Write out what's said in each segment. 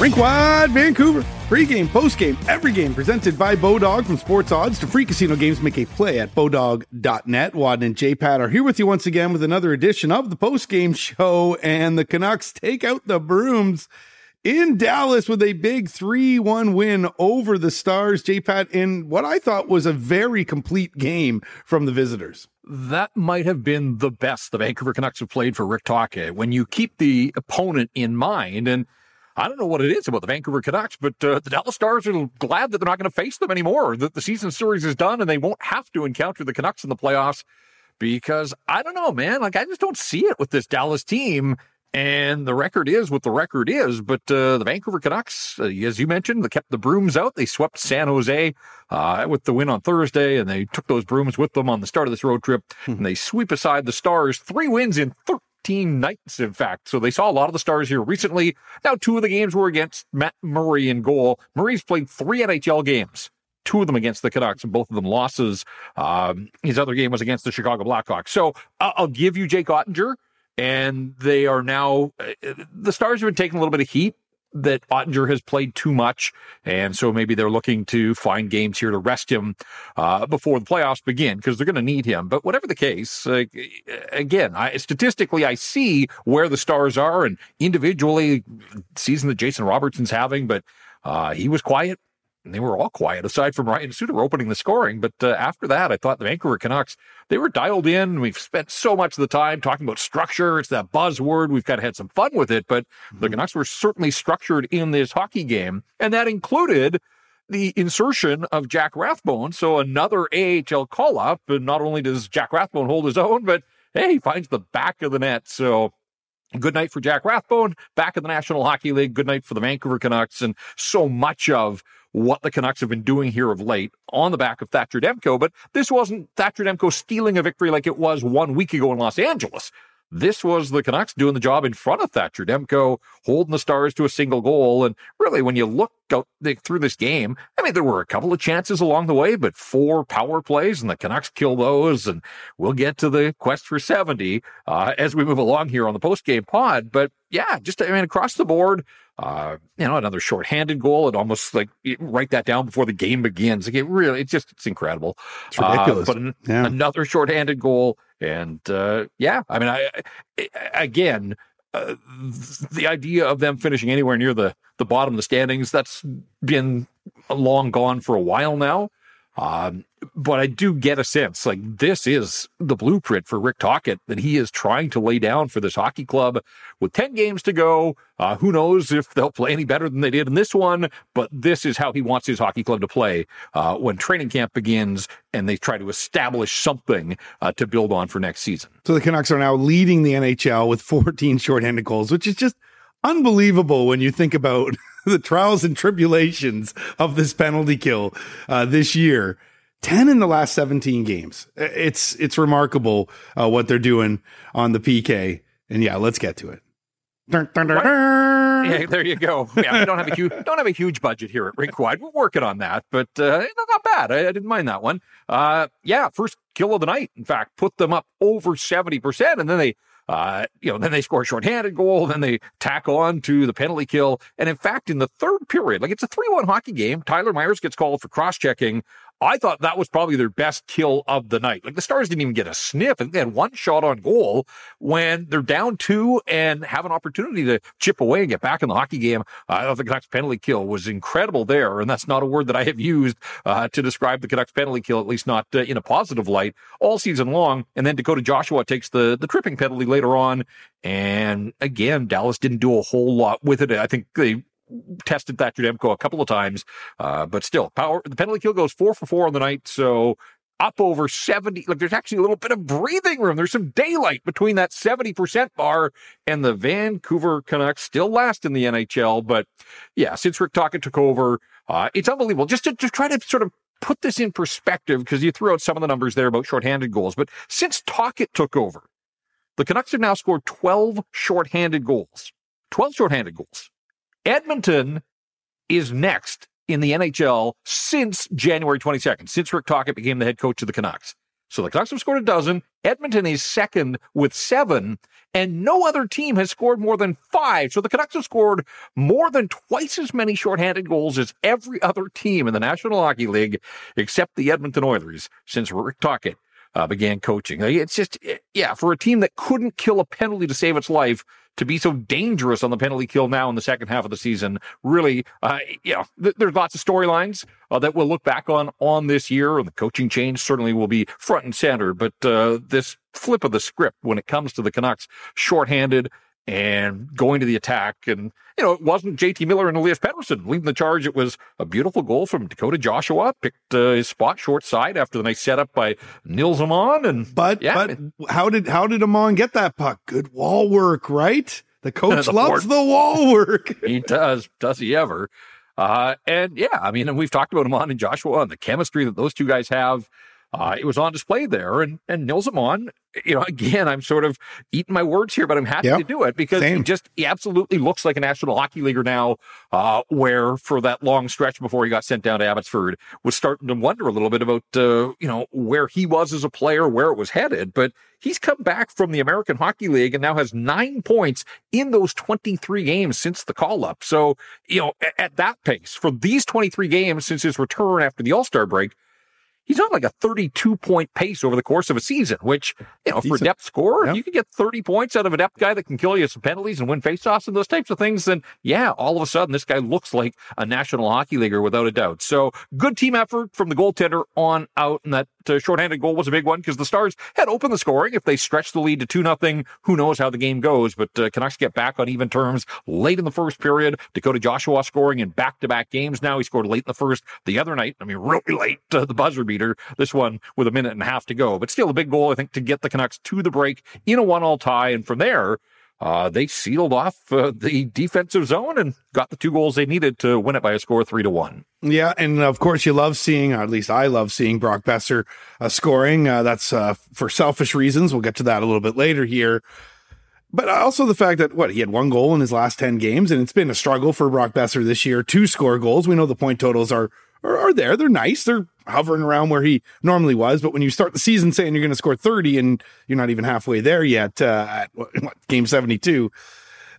Rinkwide Vancouver. Pre-game, post-game, every game presented by Bodog from Sports Odds to free casino games. Make a play at bodog.net. Wadden and J-Pat are here with you once again with another edition of the post-game show. And the Canucks take out the brooms in Dallas with a big 3-1 win over the Stars. J-Pat in what I thought was a very complete game from the visitors that might have been the best the Vancouver Canucks have played for Rick Tocchet when you keep the opponent in mind. And I don't know what it is about the Vancouver Canucks, but uh, the Dallas Stars are glad that they're not going to face them anymore. That the season series is done and they won't have to encounter the Canucks in the playoffs because I don't know, man. Like I just don't see it with this Dallas team. And the record is what the record is. But uh, the Vancouver Canucks, uh, as you mentioned, they kept the brooms out. They swept San Jose uh, with the win on Thursday, and they took those brooms with them on the start of this road trip. Hmm. And they sweep aside the Stars, three wins in 13 nights, in fact. So they saw a lot of the stars here recently. Now, two of the games were against Matt Murray in goal. Murray's played three NHL games, two of them against the Canucks, and both of them losses. Um, his other game was against the Chicago Blackhawks. So uh, I'll give you Jake Oettinger. And they are now, uh, the Stars have been taking a little bit of heat that Oettinger has played too much, and so maybe they're looking to find games here to rest him uh, before the playoffs begin because they're going to need him. But whatever the case, uh, again, I, statistically, I see where the stars are, and individually, season that Jason Robertson's having, but uh, he was quiet and they were all quiet aside from Ryan Suter opening the scoring. But uh, after that, I thought the Vancouver Canucks, they were dialed in. We've spent so much of the time talking about structure. It's that buzzword. We've kind of had some fun with it, but mm-hmm. the Canucks were certainly structured in this hockey game. And that included the insertion of Jack Rathbone. So another AHL call up. And not only does Jack Rathbone hold his own, but hey, he finds the back of the net. So Good night for Jack Rathbone back in the National Hockey League. Good night for the Vancouver Canucks and so much of what the Canucks have been doing here of late on the back of Thatcher Demko. But this wasn't Thatcher Demko stealing a victory like it was one week ago in Los Angeles. This was the Canucks doing the job in front of Thatcher Demko, holding the Stars to a single goal. And really, when you look out through this game, I mean, there were a couple of chances along the way, but four power plays, and the Canucks kill those. And we'll get to the quest for 70 uh, as we move along here on the post game pod. But yeah, just, I mean, across the board, uh, you know, another shorthanded goal. It almost like write that down before the game begins. Like it really, it's just, it's incredible. It's ridiculous. Uh, but an, yeah. another shorthanded goal. And, uh, yeah, I mean, I, I again, the idea of them finishing anywhere near the, the bottom of the standings, that's been long gone for a while now. Um, but I do get a sense like this is the blueprint for Rick Tocchet that he is trying to lay down for this hockey club with 10 games to go. Uh, who knows if they'll play any better than they did in this one, but this is how he wants his hockey club to play uh, when training camp begins and they try to establish something uh, to build on for next season. So the Canucks are now leading the NHL with 14 shorthanded goals, which is just unbelievable when you think about the trials and tribulations of this penalty kill uh, this year. 10 in the last 17 games. It's it's remarkable uh, what they're doing on the PK. And yeah, let's get to it. Dun, dun, dun, yeah, there you go. Yeah, we don't have a huge don't have a huge budget here at Rinkwide. We're working on that, but uh, not bad. I, I, didn't mind that one. Uh, yeah, first kill of the night. In fact, put them up over seventy percent, and then they uh, you know, then they score a shorthanded goal, then they tack on to the penalty kill. And in fact, in the third period, like it's a 3 1 hockey game, Tyler Myers gets called for cross checking. I thought that was probably their best kill of the night. Like the Stars didn't even get a sniff. and they had one shot on goal when they're down two and have an opportunity to chip away and get back in the hockey game. Uh, I thought the Canucks penalty kill was incredible there. And that's not a word that I have used uh, to describe the Canucks penalty kill, at least not uh, in a positive light all season long. And then Dakota Joshua takes the, the tripping penalty later on. And again, Dallas didn't do a whole lot with it. I think they tested Thatcher Demko a couple of times, uh, but still, power. The penalty kill goes four for four on the night, so up over 70. Like there's actually a little bit of breathing room. There's some daylight between that 70% bar and the Vancouver Canucks still last in the NHL. But yeah, since Rick Tocchet took over, uh, it's unbelievable. Just to, to try to sort of put this in perspective, because you threw out some of the numbers there about shorthanded goals, but since Tocchet took over, the Canucks have now scored 12 shorthanded goals. 12 shorthanded goals. Edmonton is next in the NHL since January 22nd, since Rick Tocchet became the head coach of the Canucks. So the Canucks have scored a dozen. Edmonton is second with seven, and no other team has scored more than five. So the Canucks have scored more than twice as many shorthanded goals as every other team in the National Hockey League, except the Edmonton Oilers, since Rick Tocchet uh, began coaching. It's just, yeah, for a team that couldn't kill a penalty to save its life, to be so dangerous on the penalty kill now in the second half of the season. Really, uh, you know, th- there's lots of storylines uh, that we'll look back on on this year. and The coaching change certainly will be front and center, but uh, this flip of the script when it comes to the Canucks, shorthanded and going to the attack. And, you know, it wasn't JT Miller and Elias Pettersson leading the charge. It was a beautiful goal from Dakota Joshua, picked uh, his spot short side after the nice setup by Nils Aman. And, but, yeah, but how did, how did Aman get that puck? Good wall work, right? The coach the loves the wall work. he does. Does he ever? Uh, and yeah, I mean, and we've talked about Aman and Joshua and the chemistry that those two guys have. Uh, it was on display there, and and Nils Aman, you know, again, I'm sort of eating my words here, but I'm happy yep. to do it because Same. he just he absolutely looks like a National Hockey Leaguer now. Uh, where for that long stretch before he got sent down to Abbotsford, was starting to wonder a little bit about uh, you know where he was as a player, where it was headed. But he's come back from the American Hockey League and now has nine points in those 23 games since the call up. So you know, at, at that pace for these 23 games since his return after the All Star break he's on like a 32 point pace over the course of a season, which, you know, for a depth scorer, yeah. you can get 30 points out of a depth guy that can kill you some penalties and win faceoffs and those types of things, then yeah, all of a sudden this guy looks like a national hockey leaguer without a doubt. So good team effort from the goaltender on out. And that uh, shorthanded goal was a big one because the Stars had opened the scoring. If they stretch the lead to 2 nothing, who knows how the game goes. But uh, Canucks get back on even terms late in the first period. Dakota Joshua scoring in back to back games now. He scored late in the first the other night. I mean, really late, uh, the buzzer beater this one with a minute and a half to go. But still a big goal, I think, to get the Canucks to the break in a one all tie. And from there, uh, they sealed off uh, the defensive zone and got the two goals they needed to win it by a score three to one. Yeah, and of course you love seeing, or at least I love seeing Brock Boeser uh, scoring. Uh, that's uh, for selfish reasons. We'll get to that a little bit later here. But also the fact that what he had one goal in his last ten games, and it's been a struggle for Brock Boeser this year to score goals. We know the point totals are are, are there. They're nice. They're hovering around where he normally was. But when you start the season saying you're going to score 30 and you're not even halfway there yet uh, at what, game 72,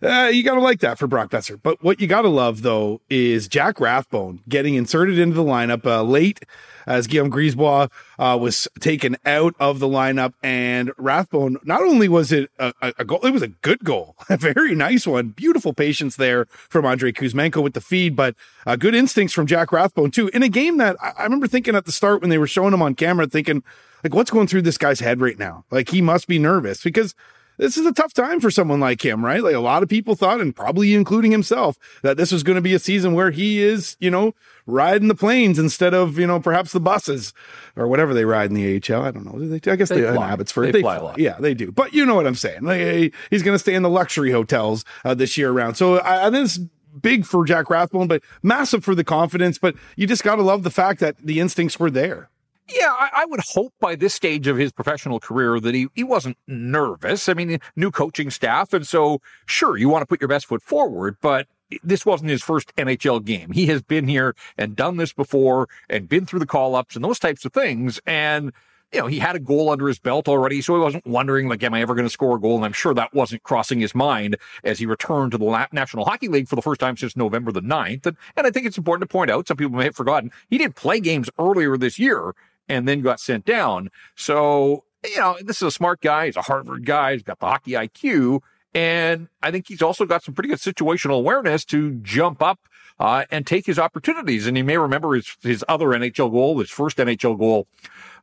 uh, you got to like that for Brock Boeser. But what you got to love, though, is Jack Rathbone getting inserted into the lineup uh, late as Guillaume Brisebois uh, was taken out of the lineup. And Rathbone, not only was it a, a, goal, it was a good goal, a very nice one. Beautiful patience there from Andrei Kuzmenko with the feed, but uh, good instincts from Jack Rathbone, too. In a game that I, I remember thinking at the start when they were showing him on camera, thinking, like, what's going through this guy's head right now? Like, he must be nervous because this is a tough time for someone like him, right? Like a lot of people thought, and probably including himself, that this was going to be a season where he is, you know, riding the planes instead of, you know, perhaps the buses or whatever they ride in the AHL. I don't know. They, I guess they, they in Abbotsford. They, they fly, fly, a lot. Yeah, they do. But you know what I'm saying. Like, he's going to stay in the luxury hotels uh, this year around. So I, I think it's big for Jack Rathbone, but massive for the confidence. But you just got to love the fact that the instincts were there. Yeah, I, I, would hope by this stage of his professional career that he, he wasn't nervous. I mean, new coaching staff. And so, sure, you want to put your best foot forward, but this wasn't his first NHL game. He has been here and done this before and been through the call ups and those types of things. And, you know, he had a goal under his belt already, so he wasn't wondering, like, am I ever going to score a goal? And I'm sure that wasn't crossing his mind as he returned to the National Hockey League for the first time since November the 9th. And, and I think it's important to point out, some people may have forgotten, he did play games earlier this year and then got sent down. So, you know, this is a smart guy. He's a Harvard guy. He's got the hockey IQ. And I think he's also got some pretty good situational awareness to jump up uh, and take his opportunities. And you may remember his, his other NHL goal, his first NHL goal.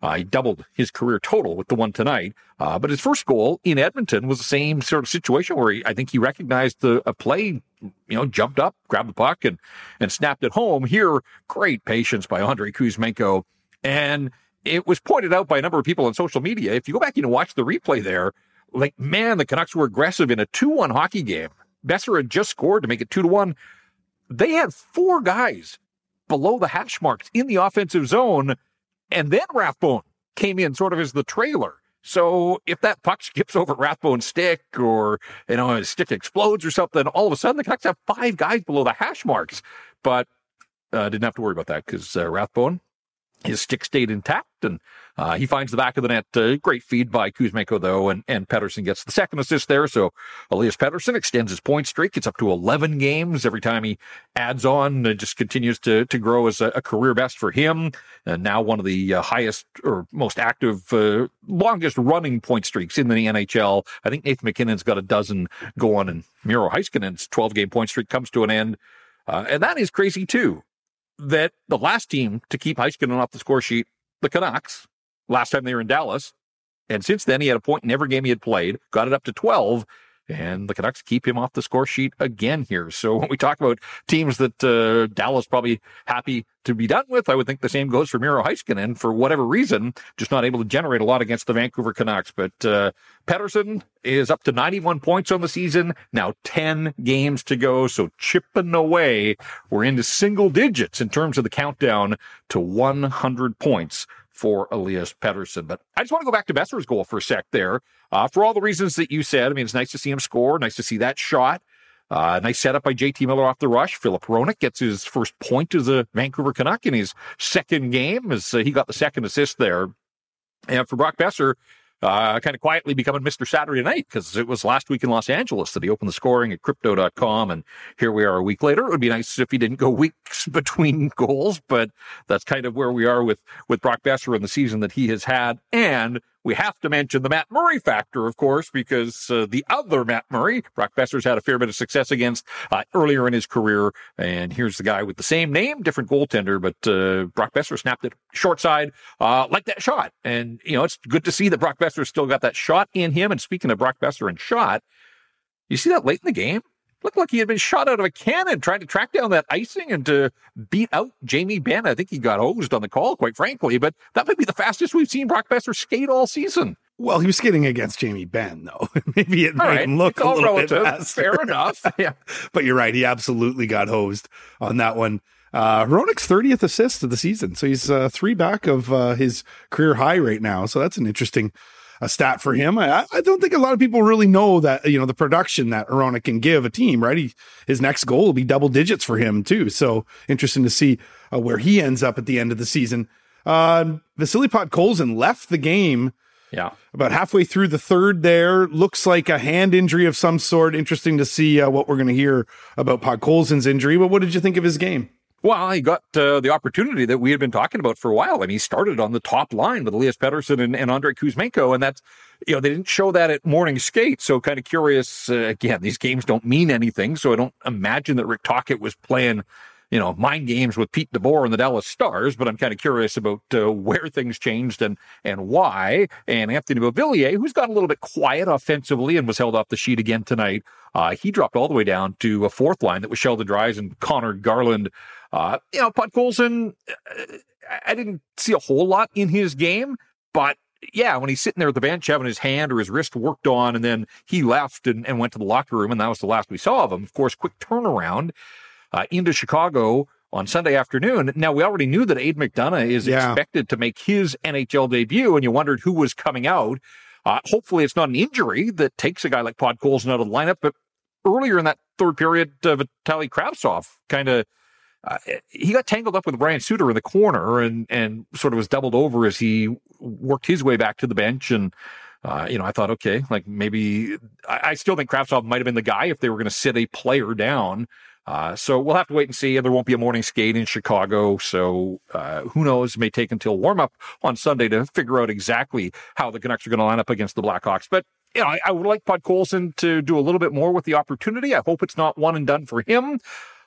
Uh, he doubled his career total with the one tonight. Uh, but his first goal in Edmonton was the same sort of situation where he, I think he recognized the, a play, you know, jumped up, grabbed the puck and, and snapped it home. Here, great patience by Andrei Kuzmenko and it was pointed out by a number of people on social media. If you go back and watch the replay there, like, man, the Canucks were aggressive in a 2 1 hockey game. Boeser had just scored to make it 2 to 1. They had four guys below the hash marks in the offensive zone, and then Rathbone came in sort of as the trailer. So if that puck skips over Rathbone's stick or, you know, his stick explodes or something, all of a sudden the Canucks have five guys below the hash marks. But uh, didn't have to worry about that because uh, Rathbone his stick stayed intact and Uh, he finds the back of the net. Uh, great feed by Kuzmenko, though, and, and Pettersson gets the second assist there. So Elias Pettersson extends his point streak. It's up to 11 games every time he adds on. It just continues to, to grow as a, a career best for him. And now one of the uh, highest or most active, uh, longest running point streaks in the NHL. I think Nathan MacKinnon's got a dozen going, and Miro Heiskanen's 12 game point streak comes to an end. Uh, and that is crazy, too, that the last team to keep Heiskanen off the score sheet, the Canucks, last time they were in Dallas. And since then, he had a point in every game he had played, got it up to 12. And the Canucks keep him off the score sheet again here. So when we talk about teams that uh, Dallas probably happy to be done with, I would think the same goes for Miro Heiskanen. For whatever reason, just not able to generate a lot against the Vancouver Canucks. But uh, Pettersson is up to 91 points on the season. Now 10 games to go. So chipping away, we're into single digits in terms of the countdown to 100 points for Elias Pettersson. But I just want to go back to Boeser's goal for a sec there. Uh, for all the reasons that you said, I mean, it's nice to see him score, nice to see that shot. Uh, nice setup by JT Miller off the rush. Filip Hronek gets his first point as a Vancouver Canuck in his second game as uh, he got the second assist there. And for Brock Boeser, uh, kind of quietly becoming Mr. Saturday Night because it was last week in Los Angeles that he opened the scoring at crypto.com. And here we are a week later. It would be nice if he didn't go weeks between goals, but that's kind of where we are with, with Brock Boeser in the season that he has had. And we have to mention the Matt Murray factor, of course, because uh, the other Matt Murray, Brock Boeser's had a fair bit of success against uh, earlier in his career. And here's the guy with the same name, different goaltender, but uh, Brock Boeser snapped it short side uh, like that shot. And, you know, it's good to see that Brock Boeser still got that shot in him. And speaking of Brock Boeser and shot, you see that late in the game? Looked like he had been shot out of a cannon trying to track down that icing and to beat out Jamie Benn. I think he got hosed on the call, quite frankly, but that might be the fastest we've seen Brock Boeser skate all season. Well, he was skating against Jamie Benn, though. Maybe it made him look a little relative. bit faster. Fair enough. yeah. But you're right. He absolutely got hosed on that one. Uh, Hronek's 30th assist of the season. So he's uh, three back of uh, his career high right now. So that's an interesting a stat for him. I, I don't think a lot of people really know that, you know, the production that Hronek can give a team, right? He, his next goal will be double digits for him too. So interesting to see uh, where he ends up at the end of the season. Uh, Vasily Podkolzin left the game. Yeah. About halfway through the third there. Looks like a hand injury of some sort. Interesting to see uh, what we're going to hear about Podkolzin's injury. But what did you think of his game? Well, he got uh, the opportunity that we had been talking about for a while. I mean, he started on the top line with Elias Pettersson and, and Andrei Kuzmenko, and that's, you know, they didn't show that at morning skate. So kind of curious. Uh, again, these games don't mean anything. So I don't imagine that Rick Tocchet was playing, you know, mind games with Pete DeBoer and the Dallas Stars, but I'm kind of curious about uh, where things changed and, and why. And Anthony Beauvillier, who's got a little bit quiet offensively and was held off the sheet again tonight, uh, he dropped all the way down to a fourth line that was Sheldon Dries and Connor Garland. Uh, you know, Podkolzin, uh, I didn't see a whole lot in his game, but yeah, when he's sitting there at the bench having his hand or his wrist worked on, and then he left and, and went to the locker room, and that was the last we saw of him. Of course, quick turnaround uh, into Chicago on Sunday afternoon. Now, we already knew that Aidan McDonough is yeah. expected to make his NHL debut, and you wondered who was coming out. Uh, hopefully, it's not an injury that takes a guy like Pod Podkolzin out of the lineup, but earlier in that third period, uh, Vitaly Kravtsov kind of uh, he got tangled up with Ryan Suter in the corner and and sort of was doubled over as he worked his way back to the bench. And uh, you know, I thought, okay, like maybe I, I still think Kravtsov might have been the guy if they were going to sit a player down. Uh, so we'll have to wait and see. There won't be a morning skate in Chicago, so uh, who knows? It may take until warm up on Sunday to figure out exactly how the Canucks are going to line up against the Blackhawks. But you know, I, I would like Podkolzin to do a little bit more with the opportunity. I hope it's not one and done for him.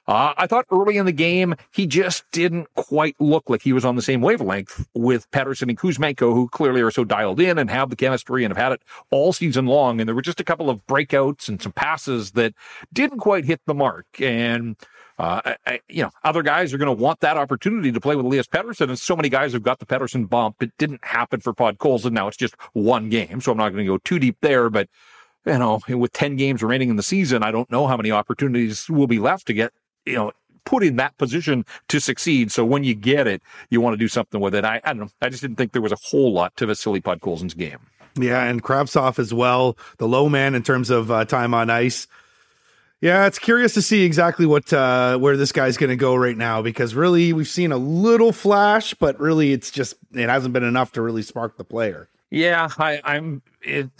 Uh, I thought early in the game, he just didn't quite look like he was on the same wavelength with Pettersson and Kuzmenko, who clearly are so dialed in and have the chemistry and have had it all season long. And there were just a couple of breakouts and some passes that didn't quite hit the mark. And uh, I, I, you know, other guys are going to want that opportunity to play with Elias Pettersson, and so many guys have got the Pettersson bump. It didn't happen for Podkolzin. Now it's just one game, so I'm not going to go too deep there. But you know, with 10 games remaining in the season, I don't know how many opportunities will be left to get you know, put in that position to succeed. So when you get it, you want to do something with it. I, I don't know. I just didn't think there was a whole lot to Vasily Podkolzin's game. Yeah, and Kravtsov as well, the low man in terms of uh, time on ice. Yeah, it's curious to see exactly what uh, where this guy's going to go right now because really we've seen a little flash, but really it's just it hasn't been enough to really spark the player. Yeah, I, I'm it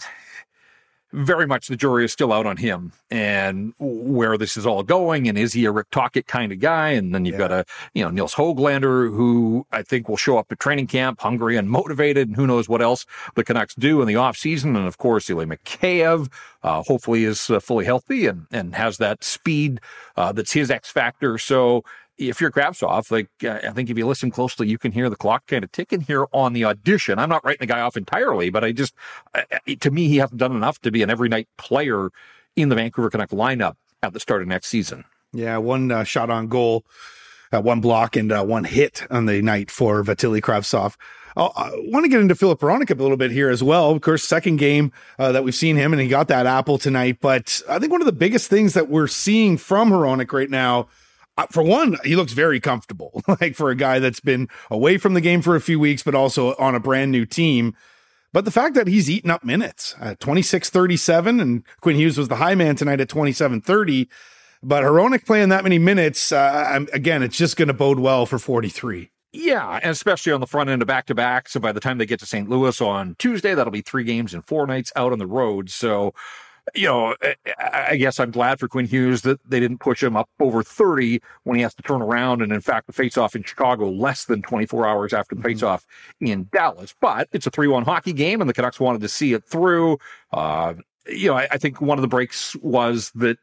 very much the jury is still out on him and where this is all going. And is he a Rick Tocchet kind of guy? And then you've yeah. got a, you know, Nils Hoglander, who I think will show up at training camp hungry and motivated. And who knows what else the Canucks do in the offseason. And of course, Ilya Mikheyev, uh, hopefully is uh, fully healthy and, and has that speed uh, that's his X factor. So, if you're Kravtsov, like I think if you listen closely, you can hear the clock kind of ticking here on the audition. I'm not writing the guy off entirely, but I just, to me, he hasn't done enough to be an every night player in the Vancouver Canuck lineup at the start of next season. Yeah, one uh, shot on goal, uh, one block, and uh, one hit on the night for Vasily Kravtsov. I want to get into Filip Hronek a little bit here as well. Of course, second game uh, that we've seen him, and he got that apple tonight. But I think one of the biggest things that we're seeing from Hronek right now uh, for one, he looks very comfortable, like for a guy that's been away from the game for a few weeks, but also on a brand new team. But the fact that he's eaten up minutes at 26 37, and Quinn Hughes was the high man tonight at 27 30. But Hronek playing that many minutes, uh, again, it's just going to bode well for 43. Yeah, and especially on the front end of back to back. So by the time they get to St. Louis on Tuesday, that'll be three games and four nights out on the road. So you know, I guess I'm glad for Quinn Hughes that they didn't push him up over 30 when he has to turn around. And in fact, the faceoff in Chicago less than 24 hours after the mm-hmm. faceoff in Dallas. But it's a 3 1 hockey game, and the Canucks wanted to see it through. Uh, you know, I, I, think one of the breaks was that.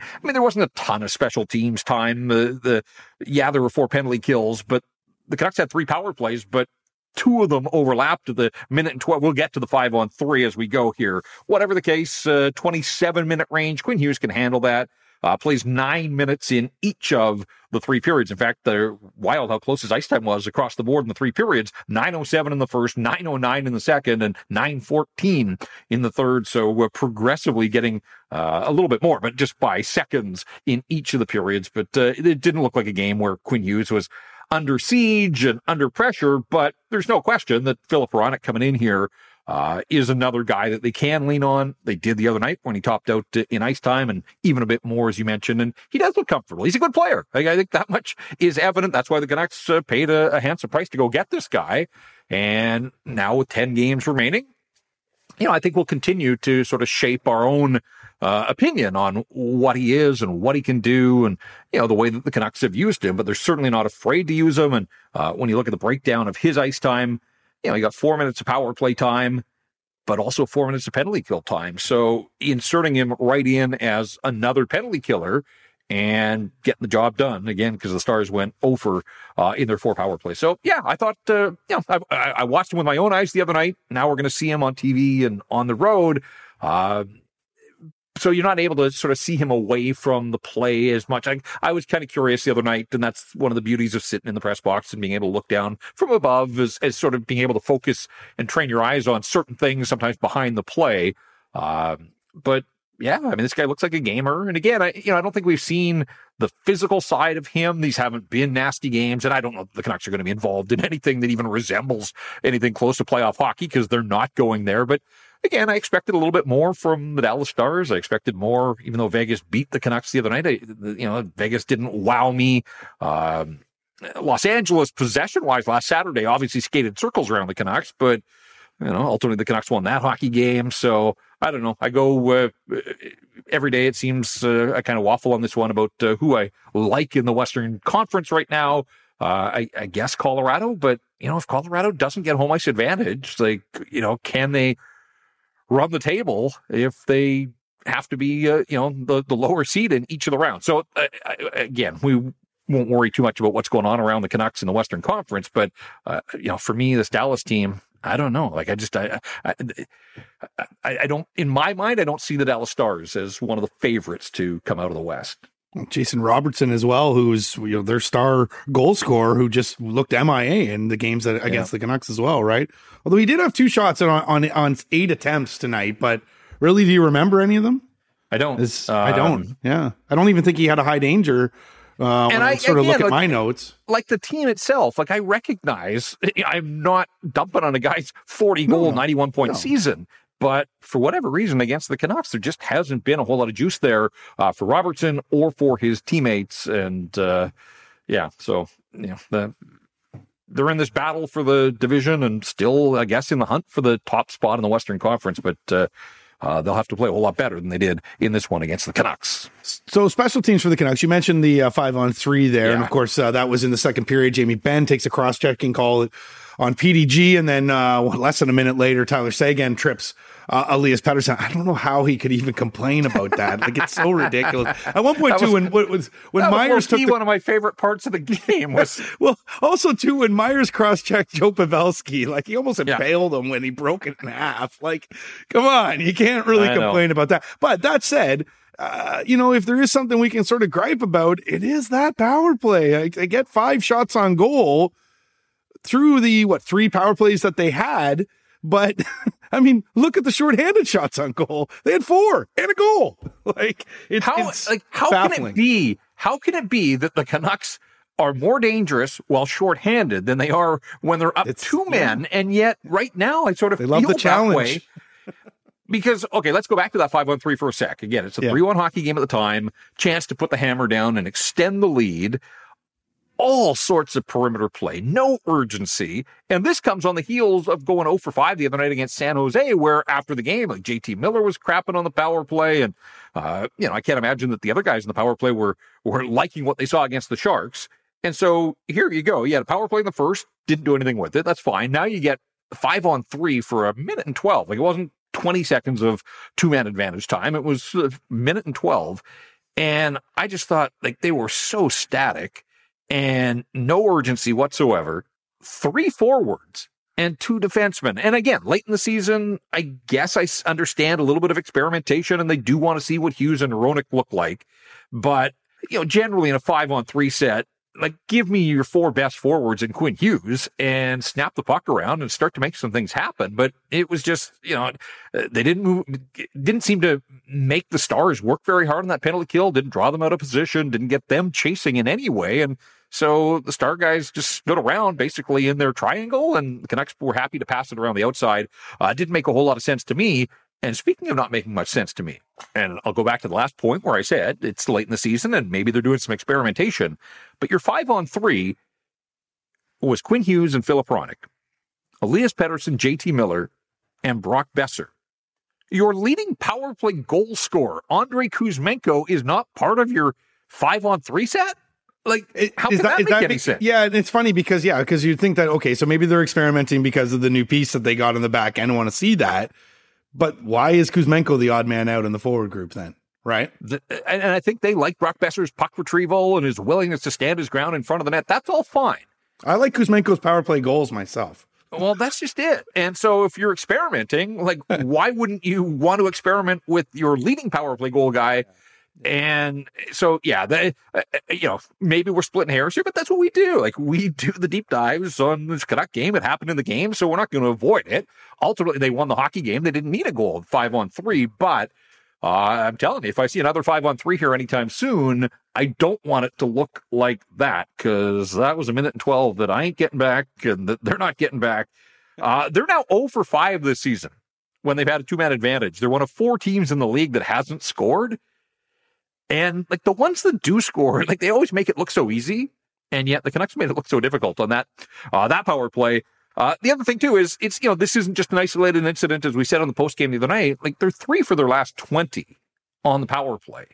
I mean, there wasn't a ton of special teams time. The, the yeah, there were four penalty kills, but the Canucks had three power plays, but two of them overlapped the minute and 12. We'll get to the five on three as we go here. Whatever the case, uh, 27 minute range. Quinn Hughes can handle that. Uh, plays nine minutes in each of the three periods. In fact, the wild how close his ice time was across the board in the three periods 907 in the first, 909 in the second, and 914 in the third. So we're progressively getting uh, a little bit more, but just by seconds in each of the periods. But uh, it didn't look like a game where Quinn Hughes was under siege and under pressure, but there's no question that Filip Hronek coming in here uh, is another guy that they can lean on. They did the other night when he topped out in ice time and even a bit more, as you mentioned. And he does look comfortable. He's a good player. I, I think that much is evident. That's why the Canucks uh, paid a, a handsome price to go get this guy. And now with 10 games remaining, you know, I think we'll continue to sort of shape our own uh, opinion on what he is and what he can do, and you know the way that the Canucks have used him. But they're certainly not afraid to use him. And uh, when you look at the breakdown of his ice time, you know, he got four minutes of power play time, but also four minutes of penalty kill time. So inserting him right in as another penalty killer and getting the job done again because the Stars went over uh, in their four power play. So yeah, I thought uh, you know I, I, watched him with my own eyes the other night. Now we're going to see him on TV and on the road. Uh, so you're not able to sort of see him away from the play as much. I, I was kind of curious the other night, and that's one of the beauties of sitting in the press box and being able to look down from above as, as sort of being able to focus and train your eyes on certain things, sometimes behind the play. Um, but yeah, I mean, this guy looks like a gamer. And again, I, you know, I don't think we've seen the physical side of him. These haven't been nasty games. And I don't know the Canucks are going to be involved in anything that even resembles anything close to playoff hockey because they're not going there. But again, I expected a little bit more from the Dallas Stars. I expected more, even though Vegas beat the Canucks the other night. I, you know, Vegas didn't wow me. Um, Los Angeles possession wise last Saturday obviously skated circles around the Canucks, but you know, ultimately the Canucks won that hockey game. So I don't know. I go uh, every day. It seems uh, I kind of waffle on this one about uh, who I like in the Western Conference right now. Uh, I, I guess Colorado, but you know, if Colorado doesn't get home ice advantage, like you know, can they run the table if they have to be, uh, you know, the, the lower seed in each of the rounds. So uh, again, we won't worry too much about what's going on around the Canucks in the Western Conference, but uh, you know, for me, this Dallas team, I don't know. Like I just, I, I, I, I don't, in my mind, I don't see the Dallas Stars as one of the favorites to come out of the West. Jason Robertson as well, who's you know their star goal scorer, who just looked MIA in the games that against yeah. the Canucks as well, right? Although he did have two shots on on on eight attempts tonight, but really, do you remember any of them? I don't. Um, I don't. Yeah, I don't even think he had a high danger. Uh, and I, I sort of look at my notes, like the team itself, like I recognize I'm not dumping on a guy's 40 goal, no, 91 point no. season, But for whatever reason, against the Canucks, there just hasn't been a whole lot of juice there uh, for Robertson or for his teammates. And uh, yeah, so you know, the, they're in this battle for the division and still, I guess, in the hunt for the top spot in the Western Conference. But uh, uh, they'll have to play a whole lot better than they did in this one against the Canucks. So special teams for the Canucks. You mentioned the uh, five on three there, yeah. and of course uh, that was in the second period. Jamie Benn takes a cross checking call on PDG, and then uh, less than a minute later, Tyler Seguin trips uh, Elias Pettersson. I don't know how he could even complain about that. Like it's so ridiculous. At one point, too, when when, when Myers took the, one of my favorite parts of the game was well, also too when Myers cross checked Joe Pavelski, like he almost impaled yeah. him when he broke it in half. Like, come on, you can't really I complain know. about that. But that said. Uh, you know, if there is something we can sort of gripe about, it is that power play. I get five shots on goal through the what three power plays that they had, but I mean, look at the shorthanded shots on goal. They had four and a goal. Like it's how it's like how baffling. can it be? How can it be that the Canucks are more dangerous while shorthanded than they are when they're up it's, two men? Yeah. And yet, right now, I sort of they love the challenge. because okay, let's go back to that five on three for a sec. Again, it's a three one hockey game at the time. Chance to put the hammer down and extend the lead all sorts of perimeter play, no urgency. And this comes on the heels of going 0 for 5 the other night against San Jose, where after the game, like JT Miller was crapping on the power play. And, uh, you know, I can't imagine that the other guys in the power play were, were liking what they saw against the Sharks. And so here you go. You had a power play in the first, didn't do anything with it. That's fine. Now you get five on three for a minute and 12. Like it wasn't 20 seconds of two man advantage time. It was a minute and 12. And I just thought like they were so static and no urgency whatsoever. Three forwards and two defensemen. And again, late in the season, I guess I understand a little bit of experimentation and they do want to see what Hughes and Hronek look like. But, you know, generally in a five on three set, like give me your four best forwards and Quinn Hughes and snap the puck around and start to make some things happen. But it was just, you know, they didn't move, didn't seem to make the stars work very hard on that penalty kill, didn't draw them out of position, didn't get them chasing in any way. And so the star guys just stood around basically in their triangle and the Canucks were happy to pass it around the outside. Uh, didn't make a whole lot of sense to me. And speaking of not making much sense to me, and I'll go back to the last point where I said it's late in the season and maybe they're doing some experimentation, but your five on three was Quinn Hughes and Filip Hronek, Elias Pettersson, JT Miller, and Brock Boeser. Your leading power play goal scorer, Andrei Kuzmenko, is not part of your five on three set? Like, how is can that, that make that, any sense? Yeah, it's funny because yeah, because you think that okay, so maybe they're experimenting because of the new piece that they got in the back and want to see that. But why is Kuzmenko the odd man out in the forward group then? Right. The, and, and, I think they like Brock Boeser's puck retrieval and his willingness to stand his ground in front of the net. That's all fine. I like Kuzmenko's power play goals myself. Well, that's just it. And so if you're experimenting, like, why wouldn't you want to experiment with your leading power play goal guy and so, yeah, they, uh, uh, you know, maybe we're splitting hairs here, but that's what we do. Like we do the deep dives on this Canuck game. It happened in the game, so we're not going to avoid it. Ultimately, they won the hockey game. They didn't need a goal five on three, but uh, I'm telling you, if I see another five on three here anytime soon, I don't want it to look like that because that was a minute and 12 that I ain't getting back and that they're not getting back. Uh, they're now 0 for 5 this season when they've had a two man advantage. They're one of four teams in the league that hasn't scored. And like the ones that do score, like they always make it look so easy. And yet the Canucks made it look so difficult on that, uh, that power play. Uh, the other thing too is it's, you know, this isn't just an isolated incident, as we said on the post game the other night. Like they're three for their last 20 on the power play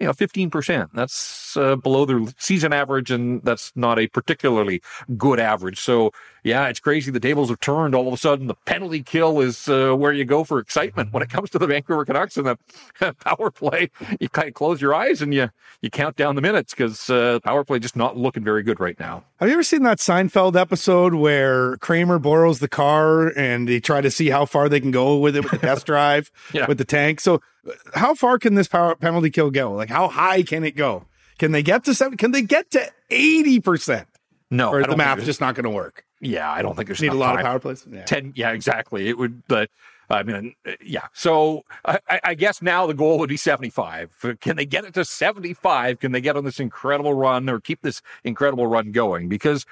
you know, 15%. That's uh, below their season average, and that's not a particularly good average. So, yeah, it's crazy. The tables have turned. All of a sudden, the penalty kill is uh, where you go for excitement when it comes to the Vancouver Canucks and the power play. You kind of close your eyes and you you count down the minutes because uh, power play just not looking very good right now. Have you ever seen that Seinfeld episode where Kramer borrows the car and they try to see how far they can go with it with the test drive yeah. with the tank? So how far can this power penalty kill go? Like how high can it go? Can they get to seven? Can they get to eighty percent? No, or the math's just not going to work. Yeah, I don't think there's need a lot time. of power plays. Yeah. Ten, yeah, exactly. It would, but I mean, yeah. So I, I, guess now the goal would be 75. Can they get it to 75? Can they get on this incredible run or keep this incredible run going? Because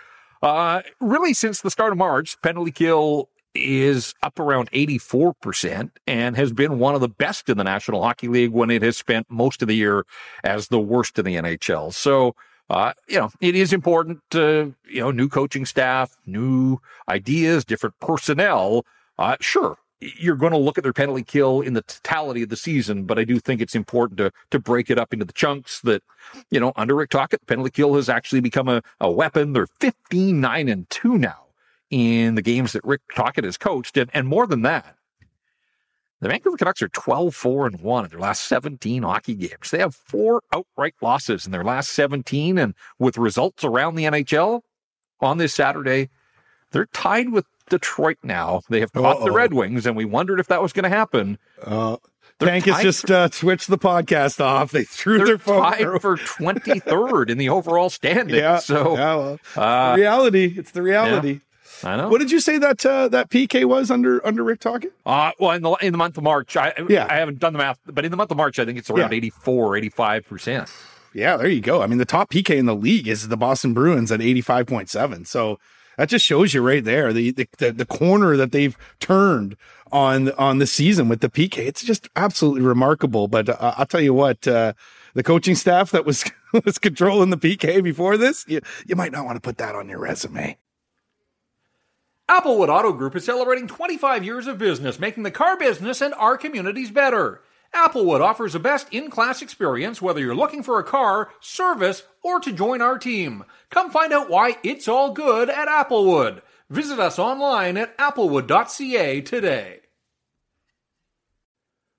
uh, really, since the start of March, penalty kill is up around 84% and has been one of the best in the National Hockey League when it has spent most of the year as the worst in the NHL. So, uh, you know, it is important to, you know, new coaching staff, new ideas, different personnel. Uh, sure, you're going to look at their penalty kill in the totality of the season, but I do think it's important to to break it up into the chunks that, you know, under Rick Tocchet, penalty kill has actually become a, a weapon. They're 15, 9, and 2 now in the games that Rick Tocchet has coached. And, and more than that, the Vancouver Canucks are 12, 4, and 1 in their last 17 hockey games. They have four outright losses in their last 17. And with results around the NHL on this Saturday, they're tied with Detroit now. They have caught Uh-oh. the Red Wings, and we wondered if that was going to happen. Uh, Tank has just uh, switched the podcast off. They threw their phone tied for 23rd in the overall standings. Yeah, so yeah, well, uh, reality. It's the reality. Yeah. I know. What did you say that uh, that PK was under under Rick Tocchet? Uh, well, in the in the month of March, I yeah. I haven't done the math, but in the month of March, I think it's around yeah. 84, 85 percent. Yeah, there you go. I mean, the top PK in the league is the Boston Bruins at eighty five point seven. So that just shows you right there the, the the corner that they've turned on on the season with the PK. It's just absolutely remarkable. But uh, I'll tell you what, uh, the coaching staff that was was controlling the PK before this, you, you might not want to put that on your resume. Applewood Auto Group is celebrating 25 years of business, making the car business and our communities better. Applewood offers the best in class experience whether you're looking for a car, service, or to join our team. Come find out why it's all good at Applewood. Visit us online at applewood.ca today.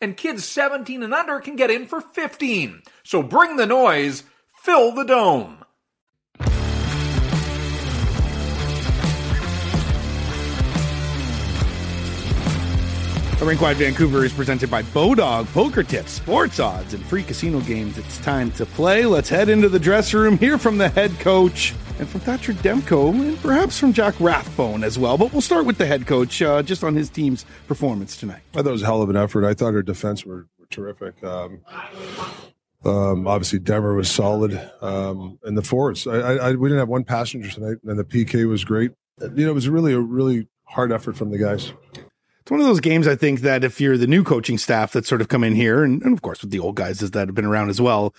and kids 17 and under can get in for 15. So bring the noise, fill the dome. The Rinkwide Vancouver is presented by Bodog Poker Tips, Sports Odds, and Free Casino Games. It's time to play. Let's head into the dressing room, hear from the head coach, and from Thatcher Demko, and perhaps from Jack Rathbone as well. But we'll start with the head coach, uh, just on his team's performance tonight. I thought it was a hell of an effort. I thought our defense were, were terrific. Um, um, obviously, Denver was solid, um, and the forwards. I, I, we didn't have one passenger tonight, and the PK was great. You know, it was really a really hard effort from the guys it's one of those games I think that if you're the new coaching staff that sort of come in here, and, and of course with the old guys that have been around as well,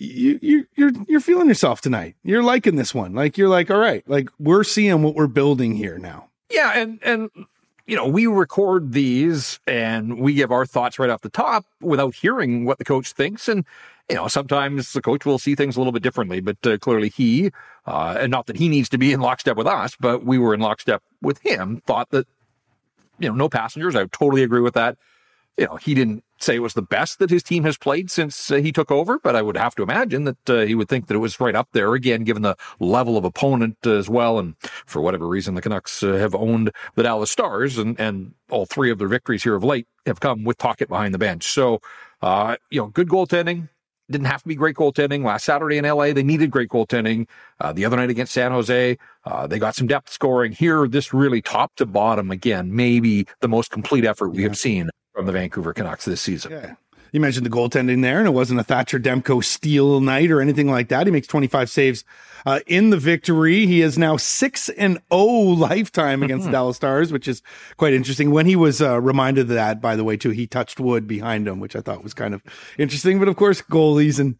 you, you you're you're feeling yourself tonight. You're liking this one. Like you're like, all right, like we're seeing what we're building here now. Yeah, and and you know, we record these and we give our thoughts right off the top without hearing what the coach thinks. And, you know, sometimes the coach will see things a little bit differently, but uh, clearly he, uh, and not that he needs to be in lockstep with us, but we were in lockstep with him, thought that you know, no passengers. I totally agree with that. You know, he didn't say it was the best that his team has played since uh, he took over, but I would have to imagine that uh, he would think that it was right up there again, given the level of opponent as well. And for whatever reason, the Canucks uh, have owned the Dallas Stars, and and all three of their victories here of late have come with Tocchet behind the bench. So, uh, you know, good goaltending, didn't have to be great goaltending. Last Saturday in LA, they needed great goaltending. Uh, the other night against San Jose, uh, they got some depth scoring. Here, this really top to bottom, again, maybe the most complete effort we have seen from the Vancouver Canucks this season. Yeah you mentioned the goaltending there, and it wasn't a Thatcher Demko steal night or anything like that. He makes 25 saves uh, in the victory. He is now six and oh lifetime against the Dallas Stars, which is quite interesting. When he was uh, reminded of that, by the way, too, he touched wood behind him, which I thought was kind of interesting. But of course, goalies and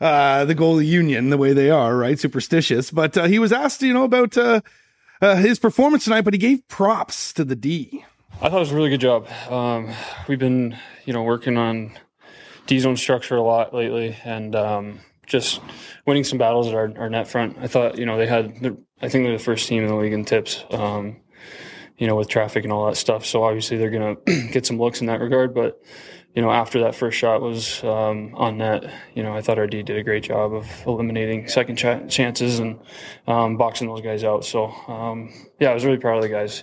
uh, the goalie union, the way they are, right? Superstitious. But uh, he was asked, you know, about uh, uh, his performance tonight, but he gave props to the D. I thought it was a really good job. Um, we've been, you know, working on D zone structure a lot lately, and um, just winning some battles at our, our, net front. I thought, you know, they had. I think they're the first team in the league in tips. Um, you know, with traffic and all that stuff. So obviously they're going to get some looks in that regard. But you know, after that first shot was um, on net, you know, I thought our D did a great job of eliminating second ch- chances and um, boxing those guys out. So, um, yeah, I was really proud of the guys.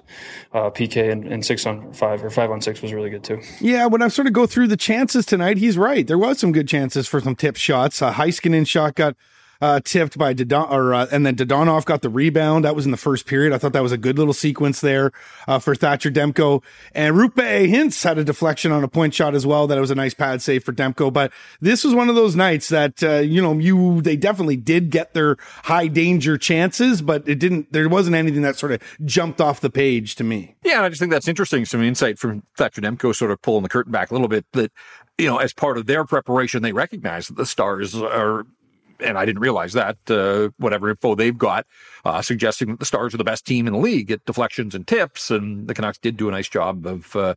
Uh, PK and, and, six on five or five on six was really good too. Yeah, when I sort of go through the chances tonight, he's right. There was some good chances for some tip shots. Uh, Heiskanen shot got uh, tipped by Dodon, or uh, and then Dadonov got the rebound. That was in the first period. I thought that was a good little sequence there uh, for Thatcher Demko. And Roope Hintz had a deflection on a point shot as well. That was a nice pad save for Demko. But this was one of those nights that uh, you know you they definitely did get their high danger chances, but it didn't. There wasn't anything that sort of jumped off the page to me. Yeah, I just think that's interesting. Some insight from Thatcher Demko, sort of pulling the curtain back a little bit. That you know, as part of their preparation, they recognize that the Stars are and I didn't realize that, uh, whatever info they've got, uh, suggesting that the Stars are the best team in the league at deflections and tips. And the Canucks did do a nice job of, uh,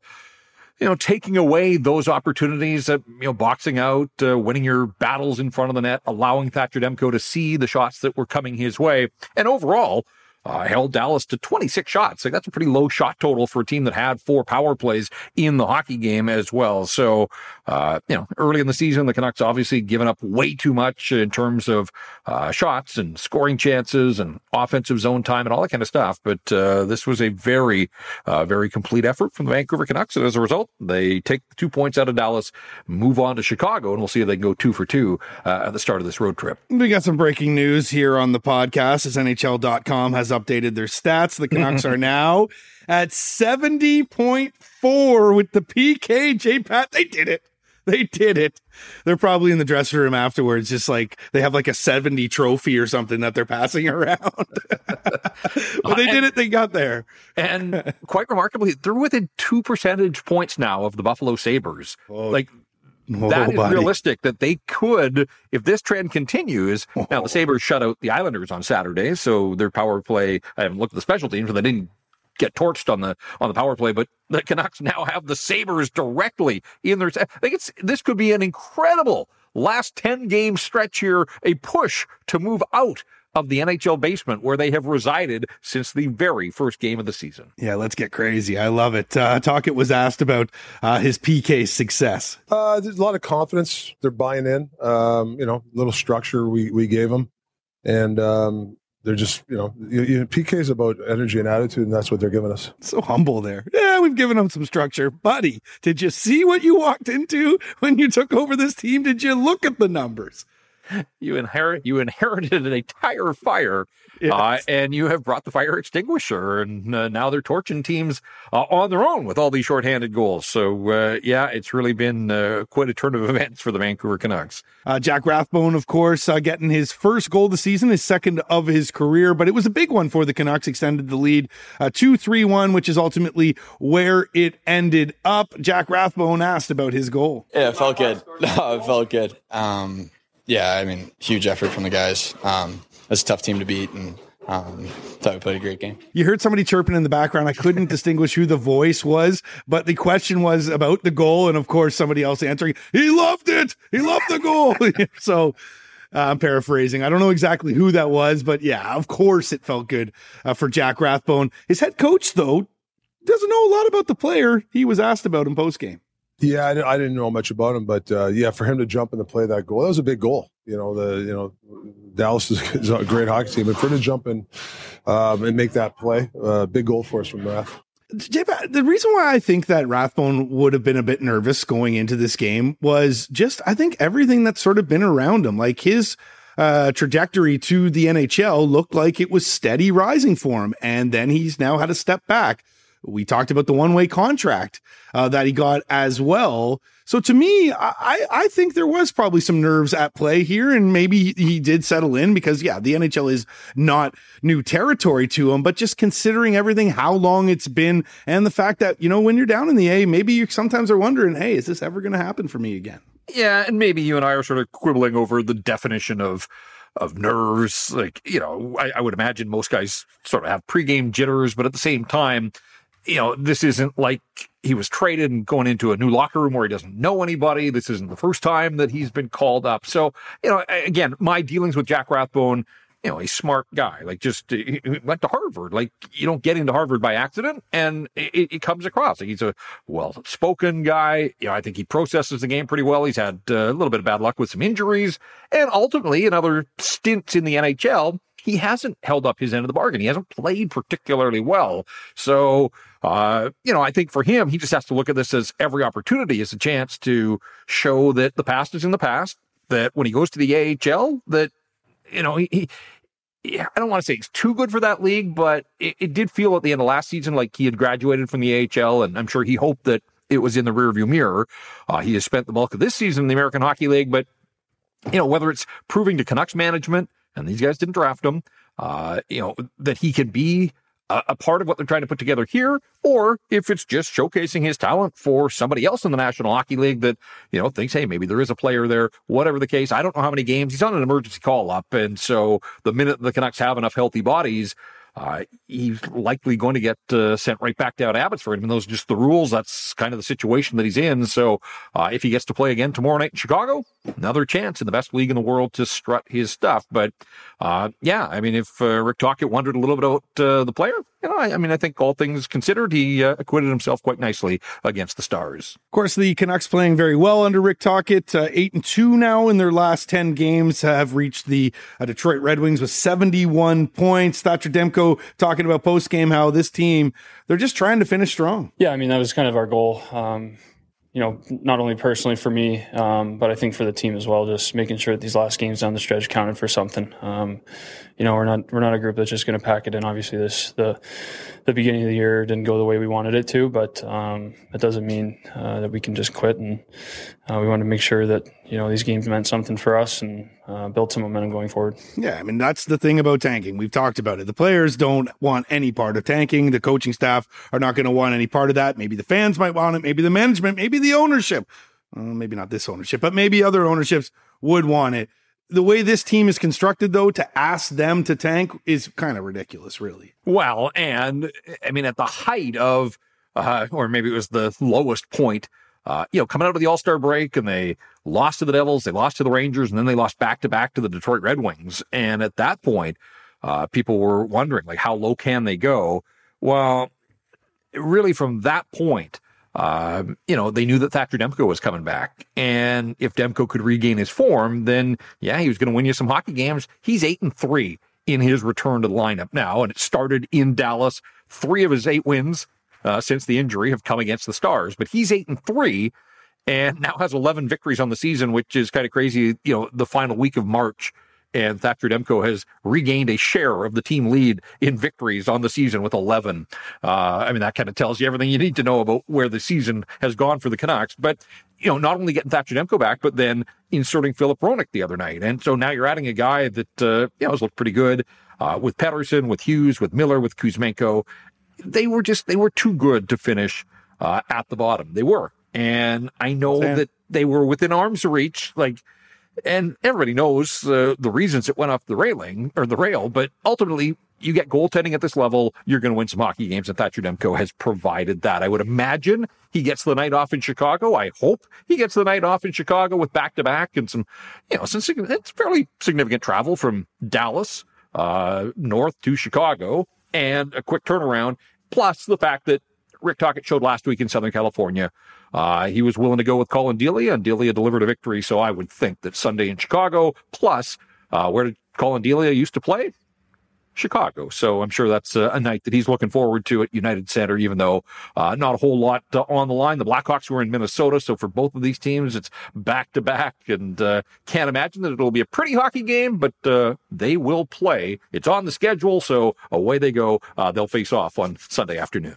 you know, taking away those opportunities, you know, boxing out, uh, winning your battles in front of the net, allowing Thatcher Demko to see the shots that were coming his way. And overall, uh, held Dallas to 26 shots. Like that's a pretty low shot total for a team that had four power plays in the hockey game as well. So, uh, you know, early in the season, the Canucks obviously given up way too much in terms of uh, shots and scoring chances and offensive zone time and all that kind of stuff. But uh, this was a very, uh, very complete effort from the Vancouver Canucks. And as a result, they take two points out of Dallas, move on to Chicago, and we'll see if they can go two for two uh, at the start of this road trip. We got some breaking news here on the podcast as NHL.com has updated their stats. The Canucks are now at 70.4 with the PK. J Pat, they did it. They did it. They're probably in the dressing room afterwards, just like they have like a 70 trophy or something that they're passing around. but they did it. They got there. and quite remarkably, they're within two percentage points now of the Buffalo Sabres. Oh. Like that is realistic that they could, if this trend continues. Oh. Now, the Sabres shut out the Islanders on Saturday, so their power play, I haven't looked at the special teams, but they didn't get torched on the on the power play, but the Canucks now have the Sabres directly in their. I think it's this could be an incredible last ten game stretch here, a push to move out of the NHL basement where they have resided since the very first game of the season. Yeah, let's get crazy. I love it. Uh, Tocchet was asked about uh, his PK success. Uh, there's a lot of confidence. They're buying in. Um, you know, little structure we we gave them, and um, they're just you know, you, you, PK is about energy and attitude, and that's what they're giving us. So humble there. Yeah, we've given them some structure, buddy. Did you see what you walked into when you took over this team? Did you look at the numbers? you inherit you inherited an entire fire yes. uh, and you have brought the fire extinguisher and uh, now they're torching teams uh, on their own with all these shorthanded goals so uh, yeah it's really been uh, quite a turn of events for the vancouver canucks. Uh, jack rathbone of course getting his first goal of the season his second of his career but it was a big one for the canucks extended the lead 2-3-1 which is ultimately where it ended up. Jack rathbone asked about his goal. Yeah it felt good. No, it felt good. Um yeah, I mean, huge effort from the guys. Um, it's a tough team to beat, and um, thought we played a great game. You heard somebody chirping in the background. I couldn't distinguish who the voice was, but the question was about the goal, and of course, somebody else answering. He loved it. He loved the goal. so. Uh, I'm paraphrasing. I don't know exactly who that was, but yeah, of course it felt good uh, for Jack Rathbone. His head coach, though, doesn't know a lot about the player. He was asked about in post game. Yeah, I, I, didn't know much about him, but uh, yeah, for him to jump and to play that goal, that was a big goal. You know, the you know Dallas is, a great hockey team, but for him to jump in um, and make that play, uh, big goal for us from Rath. The reason why I think that Rathbone would have been a bit nervous going into this game was just I think everything that's sort of been around him, like his uh, trajectory to the NHL looked like it was steady rising for him, and then he's now had a step back. We talked about the one way contract uh, that he got as well. So to me, I, I think there was probably some nerves at play here, and maybe he did settle in because, yeah, the NHL is not new territory to him, but just considering everything, how long it's been, and the fact that, you know, when you're down in the A, maybe you sometimes are wondering, hey, is this ever going to happen for me again? Yeah, and maybe you and I are sort of quibbling over the definition of of nerves. Like, you know, I, I would imagine most guys sort of have pregame jitters, but at the same time, you know, this isn't like he was traded and going into a new locker room where he doesn't know anybody. This isn't the first time that he's been called up. So, you know, again, my dealings with Jack Rathbone you know, a smart guy. Like just went to Harvard. Like you don't get into Harvard by accident, and it, it comes across. Like he's a well-spoken guy. You know, I think he processes the game pretty well. He's had uh, a little bit of bad luck with some injuries, and ultimately in other stints in the NHL, he hasn't held up his end of the bargain. He hasn't played particularly well. So, uh, you know, I think for him, he just has to look at this as every opportunity is a chance to show that the past is in the past. That when he goes to the AHL, that you know, he, he I don't want to say he's too good for that league, but it, it, did feel at the end of last season like he had graduated from the AHL, and I'm sure he hoped that it was in the rearview mirror. Uh, he has spent the bulk of this season in the American Hockey League, but you know whether it's proving to Canucks management, and these guys didn't draft him, uh, you know that he can be a, part of what they're trying to put together here, or if it's just showcasing his talent for somebody else in the National Hockey League that, you know, thinks, hey, maybe there is a player there, whatever the case. I don't know how many games. He's on an emergency call up. And so the minute the Canucks have enough healthy bodies, uh, he's likely going to get uh, sent right back down to Abbotsford. I mean, those are just the rules. That's kind of the situation that he's in. So uh, if he gets to play again tomorrow night in Chicago, another chance in the best league in the world to strut his stuff. But uh, yeah, I mean, if uh, Rick Tocchet wondered a little bit about uh, the player, you know, I, I, mean, I think all things considered, he uh, acquitted himself quite nicely against the Stars. Of course, the Canucks playing very well under Rick Tocchet, uh, eight and two now in their last ten games, have reached the uh, Detroit Red Wings with seventy-one points. Thatcher Demko talking about post game how this team they're just trying to finish strong. Yeah, I mean that was kind of our goal. Um, you know, not only personally for me, um, but I think for the team as well. Just making sure that these last games down the stretch counted for something. Um, you know, we're not we're not a group that's just going to pack it in. Obviously, this the the beginning of the year didn't go the way we wanted it to, but um, it doesn't mean uh, that we can just quit. And uh, we wanted to make sure that you know these games meant something for us and uh, build some momentum going forward. Yeah, I mean that's the thing about tanking. We've talked about it. The players don't want any part of tanking. The coaching staff are not going to want any part of that. Maybe the fans might want it. Maybe the management. Maybe the ownership. maybe not this ownership, but maybe other ownerships would want it the way this team is constructed, though, to ask them to tank is kind of ridiculous, really. Well, and I mean, at the height of, uh, or maybe it was the lowest point, uh, you know, coming out of the All Star break and they lost to the Devils, they lost to the Rangers, and then they lost back to back to the Detroit Red Wings. And at that point, uh, people were wondering, like, how low can they go? Well, really, from that point, um, you know, they knew that Thatcher Demko was coming back. And if Demko could regain his form, then yeah, he was going to win you some hockey games. He's eight and three in his return to the lineup now. And it started in Dallas. Three of his eight wins uh, since the injury have come against the Stars, but he's eight and three and now has 11 victories on the season, which is kind of crazy. You know, the final week of March and Thatcher Demko has regained a share of the team lead in victories on the season with 11. Uh, I mean, that kind of tells you everything you need to know about where the season has gone for the Canucks. But, you know, not only getting Thatcher Demko back, but then inserting Filip Hronek the other night. And so now you're adding a guy that, uh, you know, has looked pretty good uh, with Pettersson, with Hughes, with Miller, with Kuzmenko. They were just, they were too good to finish uh, at the bottom. They were. And I know that they were within arm's reach. Like, and everybody knows uh, the reasons it went off the railing or the rail, but ultimately you get goaltending at this level, you're going to win some hockey games, and Thatcher Demko has provided that. I would imagine he gets the night off in Chicago. I hope he gets the night off in Chicago with back to back and some, you know, some it's fairly significant travel from Dallas uh, north to Chicago and a quick turnaround. Plus the fact that Rick Tocchet showed last week in Southern California uh, he was willing to go with Collin Delia, and Delia delivered a victory. So I would think that Sunday in Chicago, plus uh, where did Collin Delia used to play? Chicago. So I'm sure that's a, a, night that he's looking forward to at United Center, even though uh, not a whole lot uh, on the line. The Blackhawks were in Minnesota. So for both of these teams, it's back to back and uh, can't imagine that it'll be a pretty hockey game, but uh, they will play. It's on the schedule. So away they go. Uh, they'll face off on Sunday afternoon.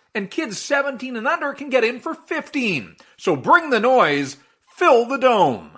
and kids 17 and under can get in for 15. So bring the noise, fill the dome.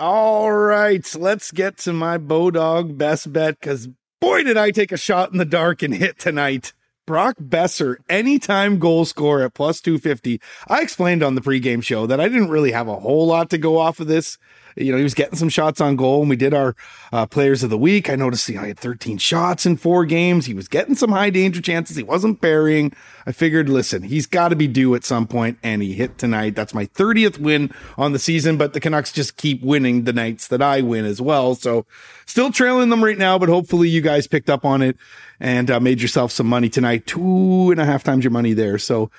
All right, let's get to my Bodog best bet because Boy, did I take a shot in the dark and hit tonight. Brock Boeser, anytime goal scorer at plus 250. I explained on the pregame show that I didn't really have a whole lot to go off of this. You know, he was getting some shots on goal and we did our uh, players of the week. I noticed you know, he had 13 shots in four games. He was getting some high danger chances. He wasn't burying. I figured, listen, he's got to be due at some point and he hit tonight. That's my 30th win on the season, but the Canucks just keep winning the nights that I win as well. So still trailing them right now, but hopefully you guys picked up on it and uh, made yourself some money tonight. Two and a half times your money there. So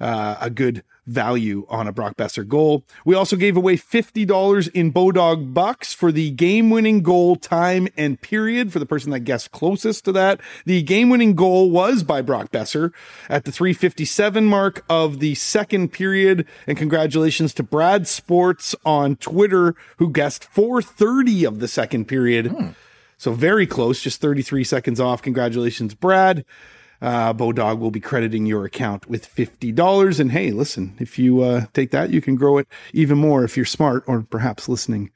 uh, a good value on a Brock Boeser goal. We also gave away $50 in Bodog bucks for the game winning goal time and period for the person that guessed closest to that. The game winning goal was by Brock Boeser at the 357 mark of the second period. And congratulations to Brad Sports on Twitter who guessed 430 of the second period. Hmm. So very close, just 33 seconds off. Congratulations, Brad uh, Bodog will be crediting your account with $50. And hey, listen, if you uh, take that, you can grow it even more if you're smart or perhaps listening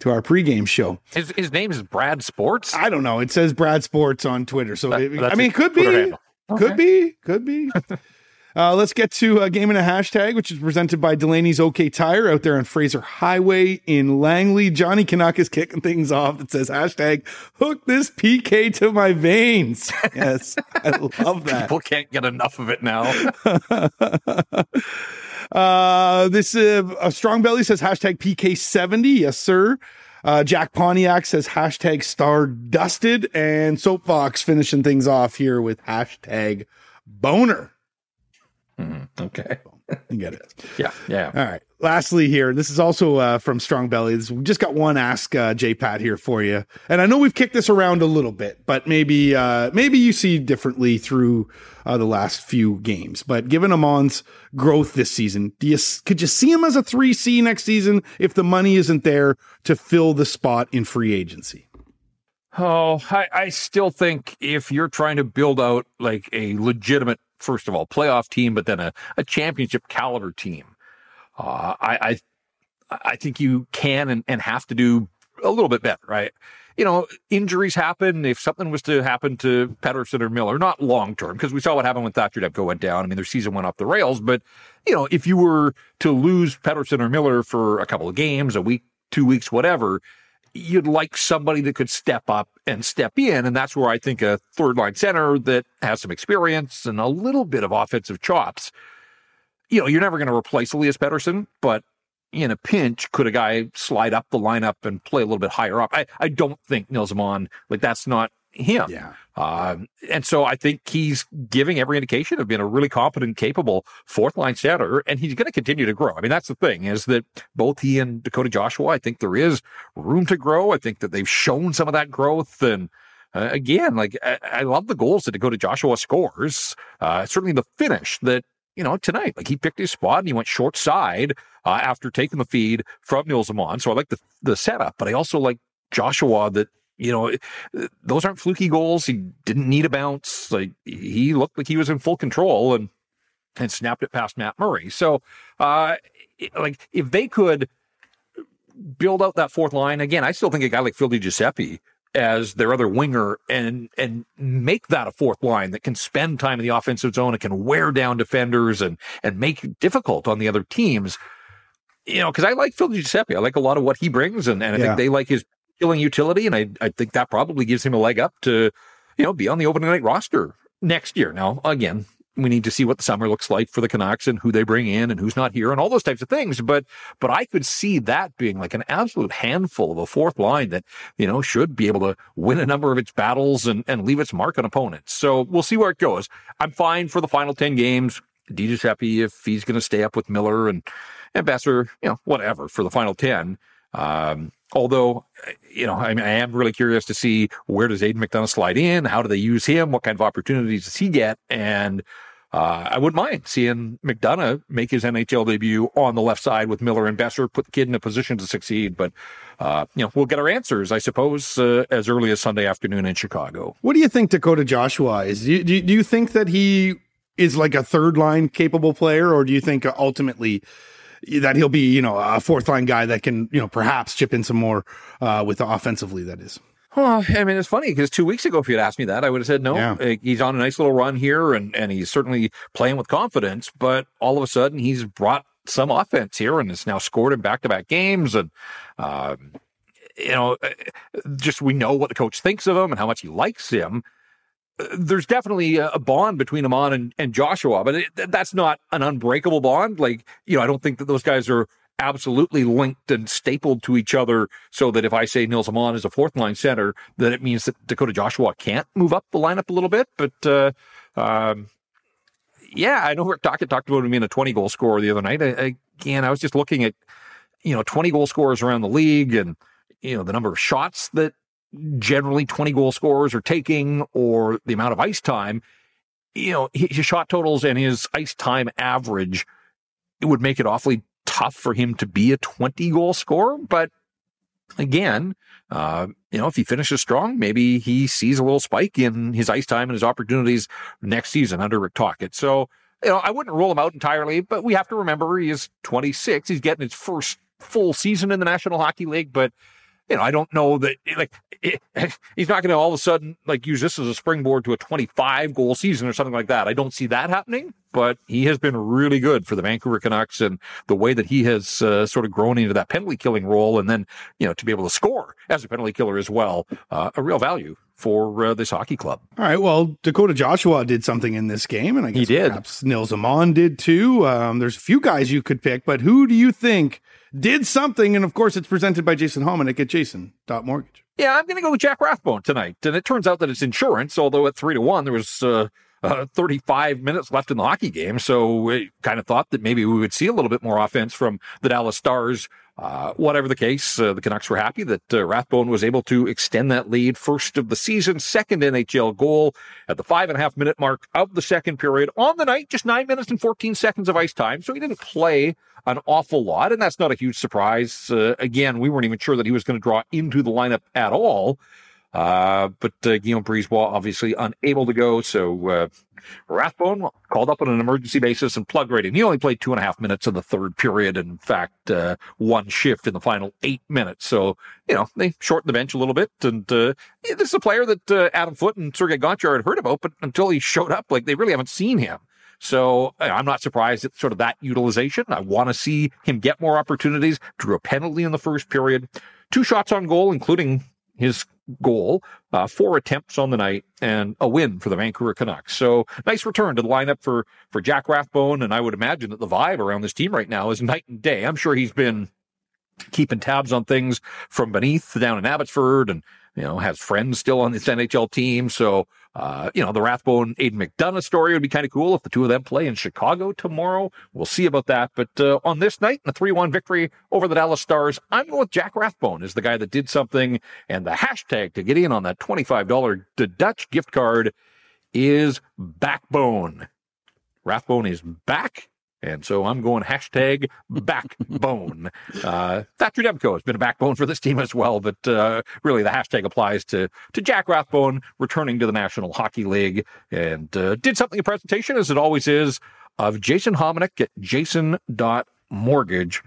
to our pregame show. His, his name is Brad Sports? I don't know. It says Brad Sports on Twitter. So, that, it, I mean, it could be, could be, could be. Uh, let's get to a game and a hashtag, which is presented by Delaney's OK Tire out there on Fraser Highway in Langley. Johnny Canuck is kicking things off. It says hashtag hook this PK to my veins. Yes, I love that. People can't get enough of it now. uh, this uh, a strong belly says hashtag PK70. Yes, sir. Uh, Jack Pontiac says hashtag star dusted and Soapbox finishing things off here with hashtag boner. Mm-hmm. Okay. you get it. Yeah. Yeah. All right. Lastly, here, this is also uh, from Strong Bellies. We just got one ask uh, J Pat here for you, and I know we've kicked this around a little bit, but maybe uh, maybe you see differently through uh, the last few games. But given Aman's growth this season, do you could you see him as a three C next season if the money isn't there to fill the spot in free agency? Oh, I, I still think if you're trying to build out like a legitimate first of all, playoff team, but then a, a championship caliber team. Uh, I, I, I think you can and, and have to do a little bit better, right? You know, injuries happen. If something was to happen to Pettersson or Miller, not long term, because we saw what happened when Thatcher Demko went down. I mean, their season went off the rails. But, you know, if you were to lose Pettersson or Miller for a couple of games, a week, two weeks, whatever, you'd like somebody that could step up and step in. And that's where I think a third line center that has some experience and a little bit of offensive chops. You know, you're never going to replace Elias Pettersson, but in a pinch, could a guy slide up the lineup and play a little bit higher up? I, I don't think Nils Aman, like that's not him. Yeah. Um, and so I think he's giving every indication of being a really competent, capable fourth line center, and he's going to continue to grow. I mean, that's the thing is that both he and Dakota Joshua, I think there is room to grow. I think that they've shown some of that growth. And uh, again, like I, I, love the goals that Dakota Joshua scores. Uh, certainly the finish that, you know, tonight, like he picked his spot and he went short side uh, after taking the feed from Nils Aman. So I like the, the setup, but I also like Joshua that you know, those aren't fluky goals. He didn't need a bounce. Like he looked like he was in full control and and snapped it past Matt Murray. So, uh, like if they could build out that fourth line again, I still think a guy like Phil Giuseppe as their other winger and and make that a fourth line that can spend time in the offensive zone and can wear down defenders and and make it difficult on the other teams. You know, because I like Phil Giuseppe. I like a lot of what he brings, and, and I yeah. think they like his killing utility, and I I think that probably gives him a leg up to, you know, be on the opening night roster next year. Now, again, we need to see what the summer looks like for the Canucks and who they bring in and who's not here and all those types of things. But but I could see that being like an absolute handful of a fourth line that, you know, should be able to win a number of its battles and, and leave its mark on opponents. So we'll see where it goes. I'm fine for the final 10 games. Di happy if he's going to stay up with Miller and, and Boeser, you know, whatever for the final 10. Um, Although, you know, I, mean, I am really curious to see where does Aidan McDonough slide in? How do they use him? What kind of opportunities does he get? And uh, I wouldn't mind seeing McDonough make his NHL debut on the left side with Miller and Boeser, put the kid in a position to succeed. But, uh, you know, we'll get our answers, I suppose, uh, as early as Sunday afternoon in Chicago. What do you think Dakota Joshua is? Do you, do you think that he is like a third line capable player, or do you think ultimately that he'll be, you know, a fourth line guy that can, you know, perhaps chip in some more uh, with the offensively. That is. Oh, I mean, it's funny because two weeks ago, if you'd asked me that, I would have said no. Yeah. He's on a nice little run here, and and he's certainly playing with confidence. But all of a sudden, he's brought some offense here, and has now scored in back to back games, and um, you know, uh, just we know what the coach thinks of him and how much he likes him. There's definitely a bond between Aman and, and Joshua, but it, that's not an unbreakable bond. Like, you know, I don't think that those guys are absolutely linked and stapled to each other so that if I say Nils Aman is a fourth line center, that it means that Dakota Joshua can't move up the lineup a little bit. But, uh, um, yeah, I know Rick Tocchet talked about him being a 20 goal scorer the other night. I, again, I was just looking at, you know, 20 goal scorers around the league and, you know, the number of shots that generally 20 goal scorers are taking or the amount of ice time. You know, his shot totals and his ice time average, it would make it awfully tough for him to be a 20 goal scorer. But again, uh, you know, if he finishes strong, maybe he sees a little spike in his ice time and his opportunities next season under Rick Tocchet. So, you know, I wouldn't rule him out entirely, but we have to remember he is 26. He's getting his first full season in the National Hockey League, but you know, I don't know that like it, he's not going to all of a sudden like use this as a springboard to a 25 goal season or something like that. I don't see that happening, but he has been really good for the Vancouver Canucks and the way that he has uh, sort of grown into that penalty killing role and then, you know, to be able to score as a penalty killer as well, uh, a real value for uh, this hockey club. All right. Well, Dakota Joshua did something in this game, and I guess He did. perhaps Nils Aman did too. Um, there's a few guys you could pick, but who do you think did something? And of course, it's presented by Jason Hominick at Jason.mortgage. Yeah, I'm going to go with Jack Rathbone tonight. And it turns out that it's insurance, although at three to one, there was uh, uh, 35 minutes left in the hockey game. So we kind of thought that maybe we would see a little bit more offense from the Dallas Stars. Uh, whatever the case, uh, the Canucks were happy that uh, Rathbone was able to extend that lead. First of the season, second NHL goal at the five and a half minute mark of the second period on the night, just nine minutes and 14 seconds of ice time. So he didn't play an awful lot, and that's not a huge surprise. Uh, again, we weren't even sure that he was going to draw into the lineup at all. Uh, but uh, Guillaume Brisebois obviously unable to go, so uh, Rathbone called up on an emergency basis and plugged right in. He only played two and a half minutes in the third period. In fact, uh, one shift in the final eight minutes. So you know they shortened the bench a little bit. And uh, this is a player that uh, Adam Foote and Sergei Gonchar had heard about, but until he showed up, like they really haven't seen him. So I'm not surprised at sort of that utilization. I want to see him get more opportunities. Drew a penalty in the first period, two shots on goal, including his goal, uh, four attempts on the night, and a win for the Vancouver Canucks. So nice return to the lineup for for Jack Rathbone, and I would imagine that the vibe around this team right now is night and day. I'm sure he's been keeping tabs on things from beneath down in Abbotsford and you know has friends still on this NHL team. So uh, you know the Rathbone Aidan McDonough story would be kind of cool if the two of them play in Chicago tomorrow. We'll see about that. But uh, on this night in a 3-1 victory over the Dallas Stars I'm going with Jack Rathbone as the guy that did something and the hashtag to get in on that $25 to Dutch gift card is backbone. Rathbone is back and so I'm going hashtag backbone. Uh, Thatcher Demko has been a backbone for this team as well, but uh, really the hashtag applies to to Jack Rathbone returning to the National Hockey League and uh, did something in presentation, as it always is, of Jason Hominick at jason.mortgage.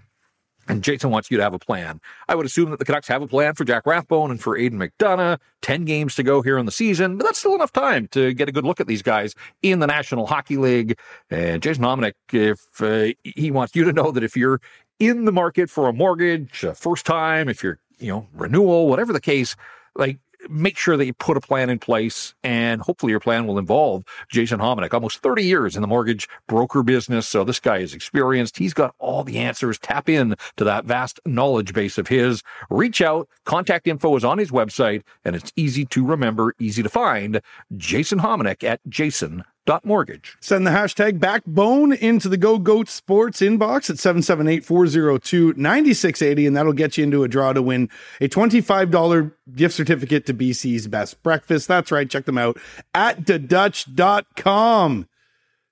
And Jason wants you to have a plan. I would assume that the Canucks have a plan for Jack Rathbone and for Aidan McDonough. 10 games to go here in the season, but that's still enough time to get a good look at these guys in the National Hockey League. And Jason Hominick, if uh, he wants you to know that if you're in the market for a mortgage, first time, if you're, you know, renewal, whatever the case, like make sure that you put a plan in place and hopefully your plan will involve Jason Hominick. Almost 30 years in the mortgage broker business. So this guy is experienced. He's got all the answers. Tap in to that vast knowledge base of his. Reach out. Contact info is on his website and it's easy to remember, easy to find. Jason Hominick at jason mortgage. Send the hashtag backbone into the Go Goat Sports inbox at 778 402 9680, and that'll get you into a draw to win a $25 gift certificate to BC's Best Breakfast. That's right. Check them out at thedutch.com.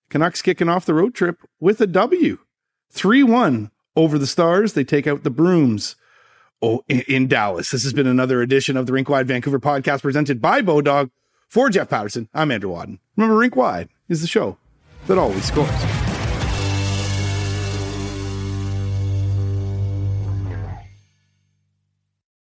Canucks kicking off the road trip with a W 3 1 over the Stars. They take out the Brooms. Oh, in, Dallas. This has been another edition of the Rinkwide Vancouver podcast presented by Bodog. For Jeff Patterson, I'm Andrew Wadden. Remember, Rink Wide is the show that always scores.